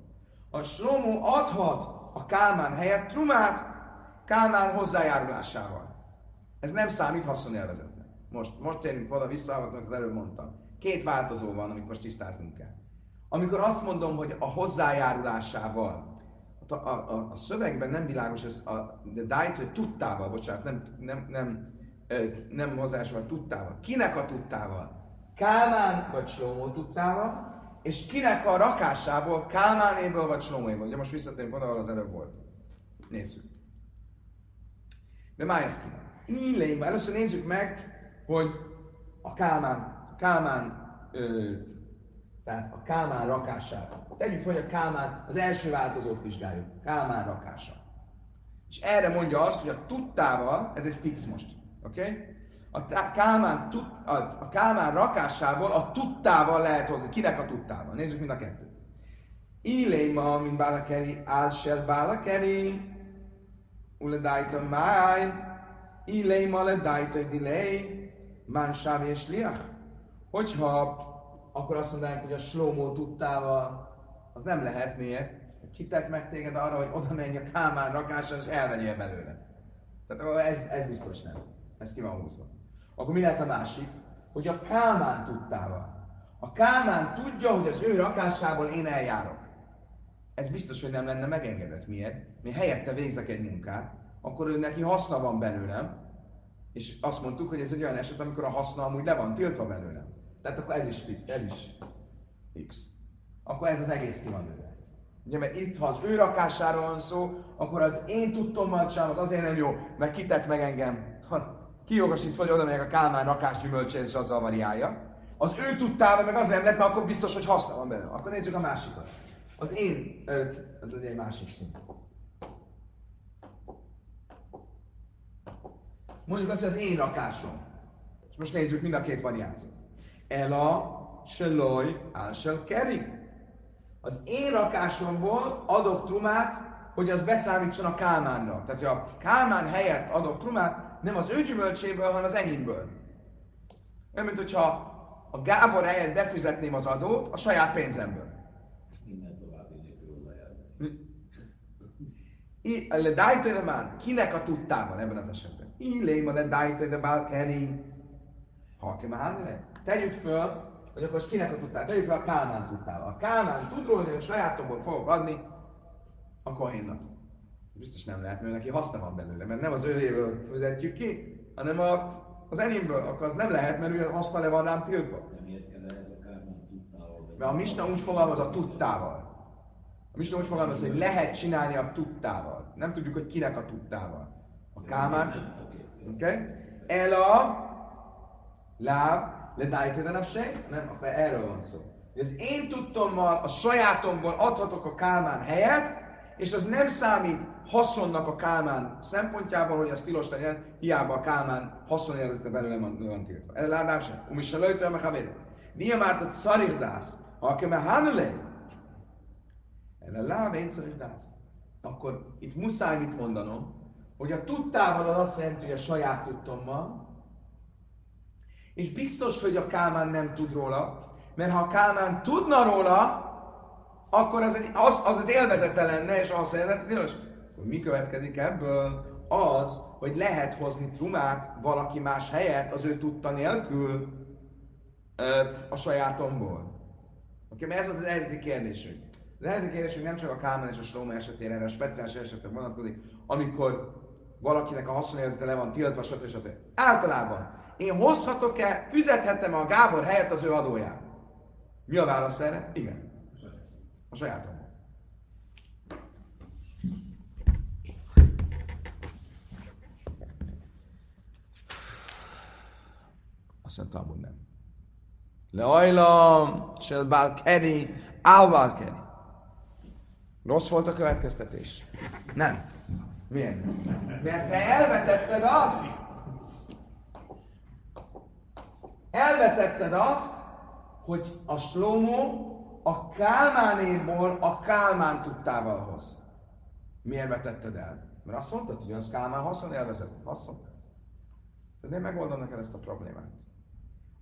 a Slomó adhat a Kálmán helyett trumát Kálmán hozzájárulásával. Ez nem számít haszonélvezetnek. Most, most térünk oda vissza, amit az előbb mondtam. Két változó van, amit most tisztáznunk kell. Amikor azt mondom, hogy a hozzájárulásával a, a, a szövegben nem világos, ez a, de Dait, hogy tudtával, bocsánat, nem, nem, nem, nem hozásával, tudtával. Kinek a tudtával? Kálmán vagy Slomó tudtával, és kinek a rakásából, Kálmánéből vagy Slomóéből. Ugye most visszatérünk oda, ahol az előbb volt. Nézzük. De Májaszkinak. Így lényegben. Először nézzük meg, hogy a Kálmán, Kálmán ö, tehát a Kálmán rakásával. Tegyük fel, hogy a Kálmán, az első változót vizsgáljuk. Kálmán rakása. És erre mondja azt, hogy a tudtával, ez egy fix most, oké? Okay? A, Kálmán, a, a Kálmán rakásából a tudtával lehet hozni. Kinek a tudtával? Nézzük mind a kettőt. Iléma, mint Bálakeri, Álsel Bálakeri, Uledájta Máj, Iléma Ledájta Dilei, Mán Sávi és Liach. Hogyha akkor azt mondanánk, hogy a slómó tudtával az nem lehet, miért? Kitett meg téged arra, hogy oda menj a kámán rakásra, és elvegyél belőle. Tehát ez, ez biztos nem. Ez ki van húzva. Akkor mi lehet a másik? Hogy a Kálmán tudtával. A Kálmán tudja, hogy az ő rakásából én eljárok. Ez biztos, hogy nem lenne megengedett. Miért? Mi helyette végzek egy munkát, akkor ő neki haszna van belőlem, és azt mondtuk, hogy ez egy olyan eset, amikor a haszna amúgy le van tiltva belőlem. Tehát akkor ez is, ez is X. Akkor ez az egész ki van lőve. Ugye, mert itt, ha az ő rakásáról van szó, akkor az én tudtommal csinálom, azért nem jó, mert kitett meg engem. Kijogosít, vagy oda megyek a Kálmán rakás gyümölcsét, és azzal variálja. Az ő tudtával meg az nem lett, mert akkor biztos, hogy haszna van belőle. Akkor nézzük a másikat. Az én, ez ugye egy másik szint. Mondjuk azt, hogy az én rakásom. És most nézzük mind a két variációt. Ela, Seloj, Álsel, Keri. Az én rakásomból adok trumát, hogy az beszámítson a Kálmánra. Tehát, hogy a Kálmán helyett adok trumát, nem az ő gyümölcséből, hanem az enyémből. Olyan, mint hogyha a Gábor helyett befizetném az adót a saját pénzemből. Minden további nélkül Le dájtőlemán, kinek a tudtával ebben az esetben? Illéma le dájtőlemán keri. Ha ki már Tegyük föl, hogy akkor kinek a tudtál? Tegyük fel a Kálmán tudtával. A Kálmán tud róla, hogy a sajátomból fogok adni a kohénnak. Biztos nem lehet, mert neki haszna van belőle, mert nem az övéről fizetjük ki, hanem a, az enyémből, akkor az nem lehet, mert ő haszna le van rám tiltva. Ez? Mert a Misna úgy fogalmaz a tudtával. A Misna úgy fogalmaz, hogy lehet csinálni a tudtával. Nem tudjuk, hogy kinek a tudtával. A Kálmán Oké? Okay? El a láb, ledájteden a se? Nem, akkor erről van szó. Az én tudtommal, a sajátomból adhatok a Kálmán helyet, és az nem számít haszonnak a Kálmán szempontjából, hogy az tilos legyen, hiába a Kálmán haszonélvezete belőle van, van tiltva. Erre ládám sem. Um se lőtől meg már a szarigdász, ha aki me hanulé, erre láb én szarigdász. Akkor itt muszáj mit mondanom, hogy a tudtával az azt jelenti, hogy a saját tudtommal, és biztos, hogy a Kálmán nem tud róla, mert ha a Kálmán tudna róla, akkor az egy, az, az egy élvezete lenne, és mondja, hogy tilos. Mi következik ebből? Az, hogy lehet hozni trumát valaki más helyett az ő tudta nélkül ö, a sajátomból. Oké, mert ez volt az eredeti kérdésünk. Az eredeti kérdésünk nem csak a Kálmán és a Slóma esetére, erre a speciális esetre vonatkozik, amikor valakinek a haszonélvezete le van tiltva, stb. stb. Általában én hozhatok-e, fizethetem a Gábor helyett az ő adóját? Mi a válasz erre? Igen. A sajátom. Azt mondta, hogy nem. Leajlam, sel balkeri, al balkeri. Rossz volt a következtetés? Nem. Miért? Mert te elvetetted azt, elvetetted azt, hogy a slomó a Kálmánéból a Kálmán tudtával hoz. Miért vetetted el? Mert azt mondtad, hogy az Kálmán haszon élvezet. Haszon. De én megoldom neked ezt a problémát.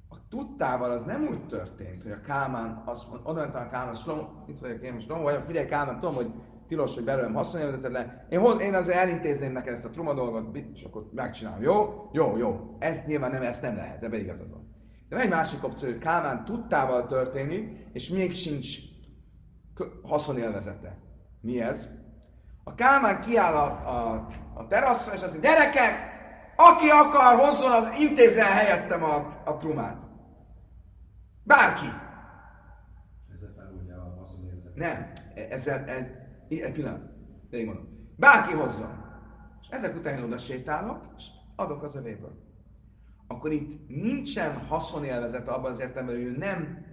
A tudtával az nem úgy történt, hogy a Kálmán azt mondta, oda a Kálmán, Slomó, itt vagyok én most, Slomó, vagy figyelj Kálmán, tudom, hogy tilos, hogy belőlem haszonélvezeted le. Én, hol, én azért elintézném neked ezt a truma dolgot, és akkor megcsinálom. Jó? Jó, jó. Ezt nyilván nem, ezt nem lehet, ebbe igazad van. De van egy másik opció, hogy Kálmán tudtával történik, és még sincs haszonélvezete. Mi ez? A Kálmán kiáll a, a, a teraszra, és azt mondja, gyerekek, aki akar, hozzon, az intézzen helyettem a, a trumát. Bárki. Ezzel felmondja a haszonélvezetet. Nem, ezzel, ez, egy pillanat, végig mondom. Bárki hozzon. És ezek után én oda sétálok, és adok az övéből akkor itt nincsen haszonélvezet abban az értelemben, hogy ő nem,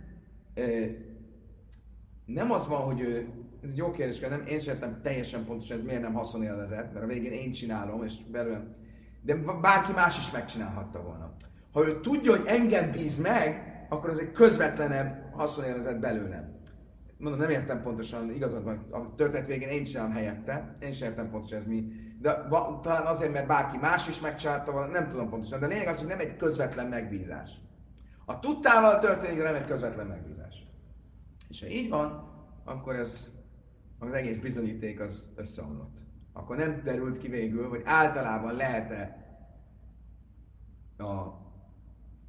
nem az van, hogy ő, ez egy jó kérdés, nem, én sem értem teljesen pontosan, ez miért nem haszonélvezet, mert a végén én csinálom, és belőlem, de bárki más is megcsinálhatta volna. Ha ő tudja, hogy engem bíz meg, akkor ez egy közvetlenebb haszonélvezet belőlem. Mondom, nem értem pontosan, igazad van, a történet végén én csinálom helyette, én sem értem pontosan ez mi, de va, talán azért, mert bárki más is megcsinálta volna, nem tudom pontosan, de lényeg az, hogy nem egy közvetlen megbízás. A tudtával történik, de nem egy közvetlen megbízás. És ha így van, akkor ez az egész bizonyíték az összeomlott. Akkor nem derült ki végül, hogy általában lehet-e a,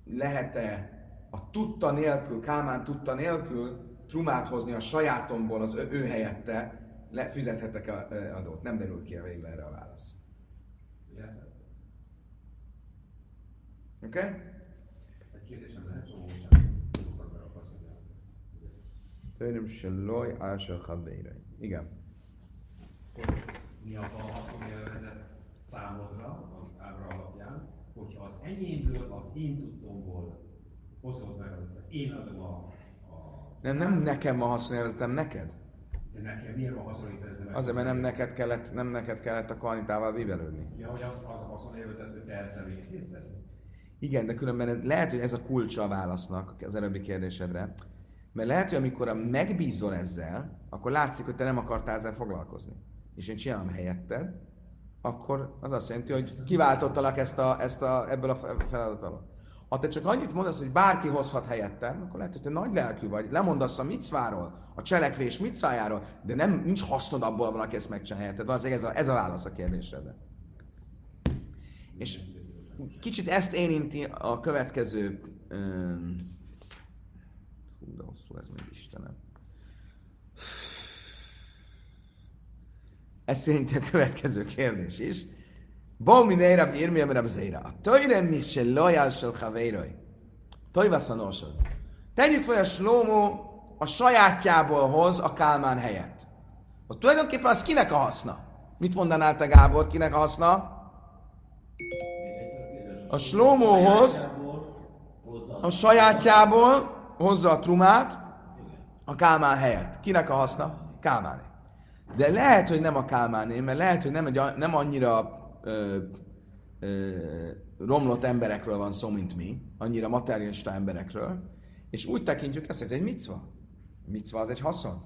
lehet-e a tudta nélkül, Kálmán tudta nélkül trumát hozni a sajátomból az ő, ő helyette, le, fizethetek a, adót. Nem derül ki a végül erre a válasz. Oké? Okay? Egy kérdésem lehet. Töröm se loj, álsa habéra. Igen. Mi a haszonélvezet számodra, az ábra alapján, hogyha az enyémből, az én tudtomból hozod meg én adom a, a Nem, nem nekem a haszonélvezetem, neked. De nekem miért van haszonélvezet? Azért, mert nem neked kellett, nem neked kellett a karnitával bíbelődni. Ja, hogy az, az a haszonélvezet, hogy te ezt elintézted? Igen, de különben ez- lehet, hogy ez a kulcsa a válasznak az előbbi kérdésedre. Mert lehet, hogy amikor a megbízol ezzel, akkor látszik, hogy te nem akartál ezzel foglalkozni. És én csinálom helyetted, akkor az azt jelenti, hogy kiváltottalak ezt a, ezt a, ebből a fe- feladatból. Ha te csak annyit mondasz, hogy bárki hozhat helyettem, akkor lehet, hogy te nagy lelkű vagy, lemondasz a micváról, a cselekvés micvájáról, de nem, nincs hasznod abból, ha valaki ezt megcsinálja helyetted. Valószínűleg ez a, ez a válasz a kérdésedre. És kicsit ezt érinti a következő... Um, hú, de hosszú ez még Istenem. Ezt érinti a következő kérdés is. Írmi, amire bezéra. A tojrem mi se lojál sel havéroj. Tojvasz a nosod. Tegyük fel a slómó a sajátjából hoz a kálmán helyett. Ott tulajdonképpen az kinek a haszna? Mit mondanál te Gábor, kinek a haszna? A slómóhoz a sajátjából hozza a trumát a kálmán helyett. Kinek a haszna? Kálmáné. De lehet, hogy nem a kálmáné, mert lehet, hogy nem, egy, nem annyira ö, ö, romlott emberekről van szó, mint mi, annyira materialista emberekről, és úgy tekintjük ezt, ez egy micva. Micva az egy haszon.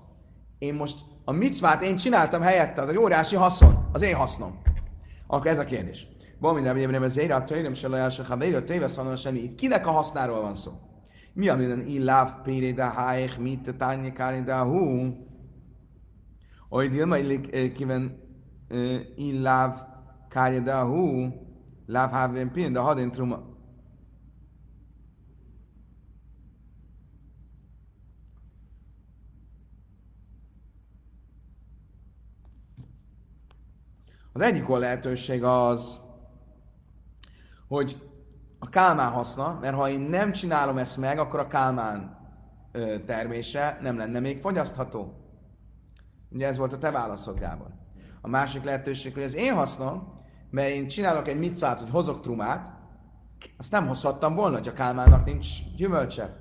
Én most a micvát én csináltam helyette, az egy óriási haszon, az én hasznom. Akkor ez a kérdés. Valamire nem jövőre ez éra, tőlem se lajál se havéra, téve szanon semmi. Itt kinek a hasznáról van szó? Mi a minden illáv périda hájék, mit tányi kárida hú? Oly dilma illik kiven illáv kárida hú? Láv hávén pin, de hadén truma. Az egyik lehetőség az, hogy a kálmán haszna, mert ha én nem csinálom ezt meg, akkor a kálmán termése nem lenne még fogyasztható. Ugye ez volt a te válaszod, Gábor. A másik lehetőség, hogy az én hasznom, mert én csinálok egy micvát, hogy hozok trumát, azt nem hozhattam volna, hogy a kálmának nincs gyümölcse.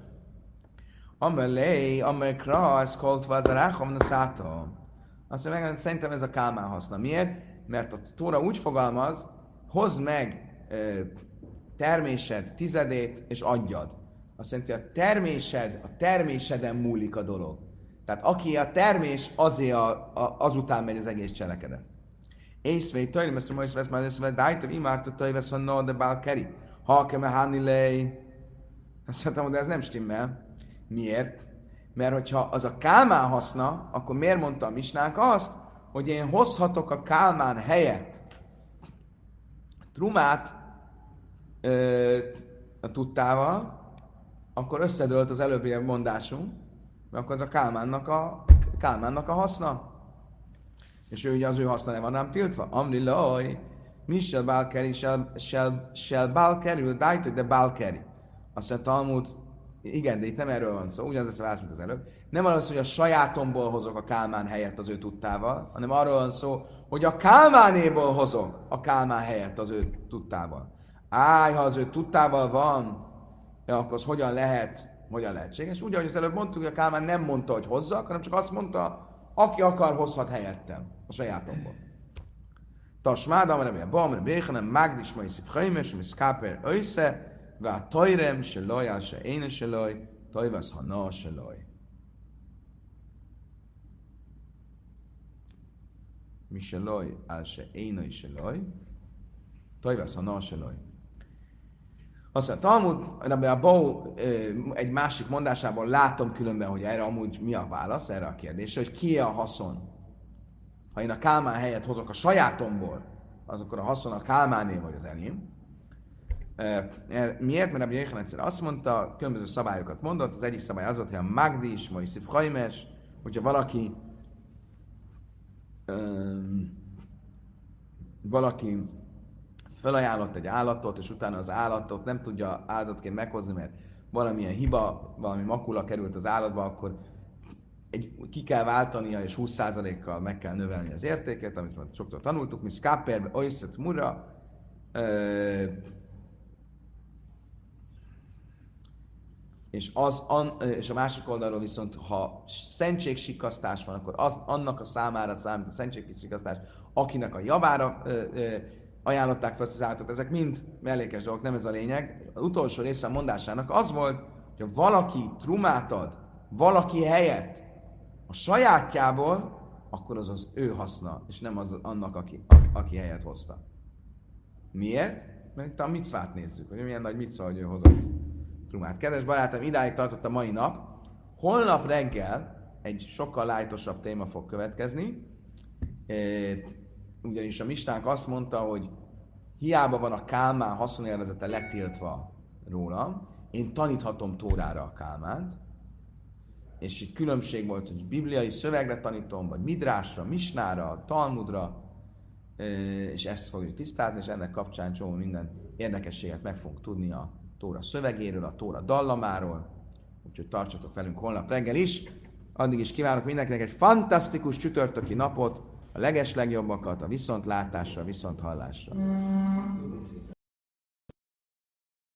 Amelé, amekra, ez kolt vazaráchom na szátom. Azt mondja, meg, szerintem ez a kálmán haszna. Miért? Mert a Tóra úgy fogalmaz, hozd meg termésed tizedét, és adjad. Azt jelenti, a termésed, a terméseden múlik a dolog. Tehát aki a termés, azért a, a, azután megy az egész cselekedet. Észvei, tajrim, ezt a majd vesz már ezt, dájtav, imárta, tajvesz a no, de. Ha keme háni lej. Azt mondtam, de ez nem stimmel. Miért? Mert hogyha az a kálmán haszna, akkor miért mondta a misnánk azt, hogy én hozhatok a kálmán helyett trumát ö, a tudtával, akkor összedőlt az előbbi mondásunk, mert akkor az a kálmánnak a, kálmánnak a haszna. És ő ugye az ő haszna nem van nem tiltva. Amri loj, mi se bálkeri, se bálkerül, dájt, de bálkeri. Azt mondja Talmud, igen, de itt nem erről van szó, ugyanaz lesz a válasz, mint az előbb. Nem arról szó, hogy a sajátomból hozok a kálmán helyett az ő tudtával, hanem arról van szó, hogy a kálmánéból hozok a kálmán helyett az ő tudtával. Áj, ha az ő tudtával van, ja, akkor az hogyan lehet, hogyan lehetséges? Úgy, ahogy az előbb mondtuk, hogy a Kálmán nem mondta, hogy hozzak, hanem csak azt mondta, aki akar, hozhat helyettem a sajátomból. Tasmád, amire mi a bam, amire béhenem, mágdis, mai szív hajmes, mi szkáper össze, vá tajrem, se lojál, se éne se loj, tajvasz, ha na se loj. Mi se loj, áll se éne se loj, tajvasz, ha na se loj. Azt mondja, Talmud, Rabbi Abou egy másik mondásában látom különben, hogy erre amúgy mi a válasz erre a kérdésre, hogy ki a haszon. Ha én a kálmán helyet hozok a sajátomból, az akkor a haszon a kálmáné vagy az enyém. E, Miért? Mert Rabbi Jéhan egyszer azt mondta, különböző szabályokat mondott, az egyik szabály az volt, hogy a Magdis, vagy Szif Hajmes, hogyha valaki um, valaki felajánlott egy állatot, és utána az állatot nem tudja áldozatként meghozni, mert valamilyen hiba, valami makula került az állatba, akkor egy, ki kell váltania, és 20%-kal meg kell növelni az értéket, amit már sokszor tanultuk, mi Skaper, Oiszet Mura, és, az, an, és a másik oldalról viszont, ha szentségsikasztás van, akkor az, annak a számára számít a szentségsikasztás, akinek a javára ö, ö, ajánlották fel az állatot. Ezek mind mellékes dolgok, nem ez a lényeg. Az utolsó része a mondásának az volt, hogy ha valaki trumát ad valaki helyett a sajátjából, akkor az az ő haszna, és nem az annak, aki, aki helyet hozta. Miért? Mert itt a micvát nézzük, hogy milyen nagy micva, hogy ő hozott trumát. Kedves barátom, idáig tartott a mai nap. Holnap reggel egy sokkal lájtosabb téma fog következni. Ugyanis a mistánk azt mondta, hogy hiába van a kálmán haszonélvezete letiltva rólam, én taníthatom Tórára a kálmánt, és itt különbség volt, hogy bibliai szövegre tanítom, vagy midrásra, misnára, talmudra, és ezt fogjuk tisztázni, és ennek kapcsán csomó minden érdekességet meg fogunk tudni a Tóra szövegéről, a Tóra dallamáról, úgyhogy tartsatok velünk holnap reggel is. Addig is kívánok mindenkinek egy fantasztikus csütörtöki napot, a leges legjobbakat, a viszontlátásra, viszonthallásra.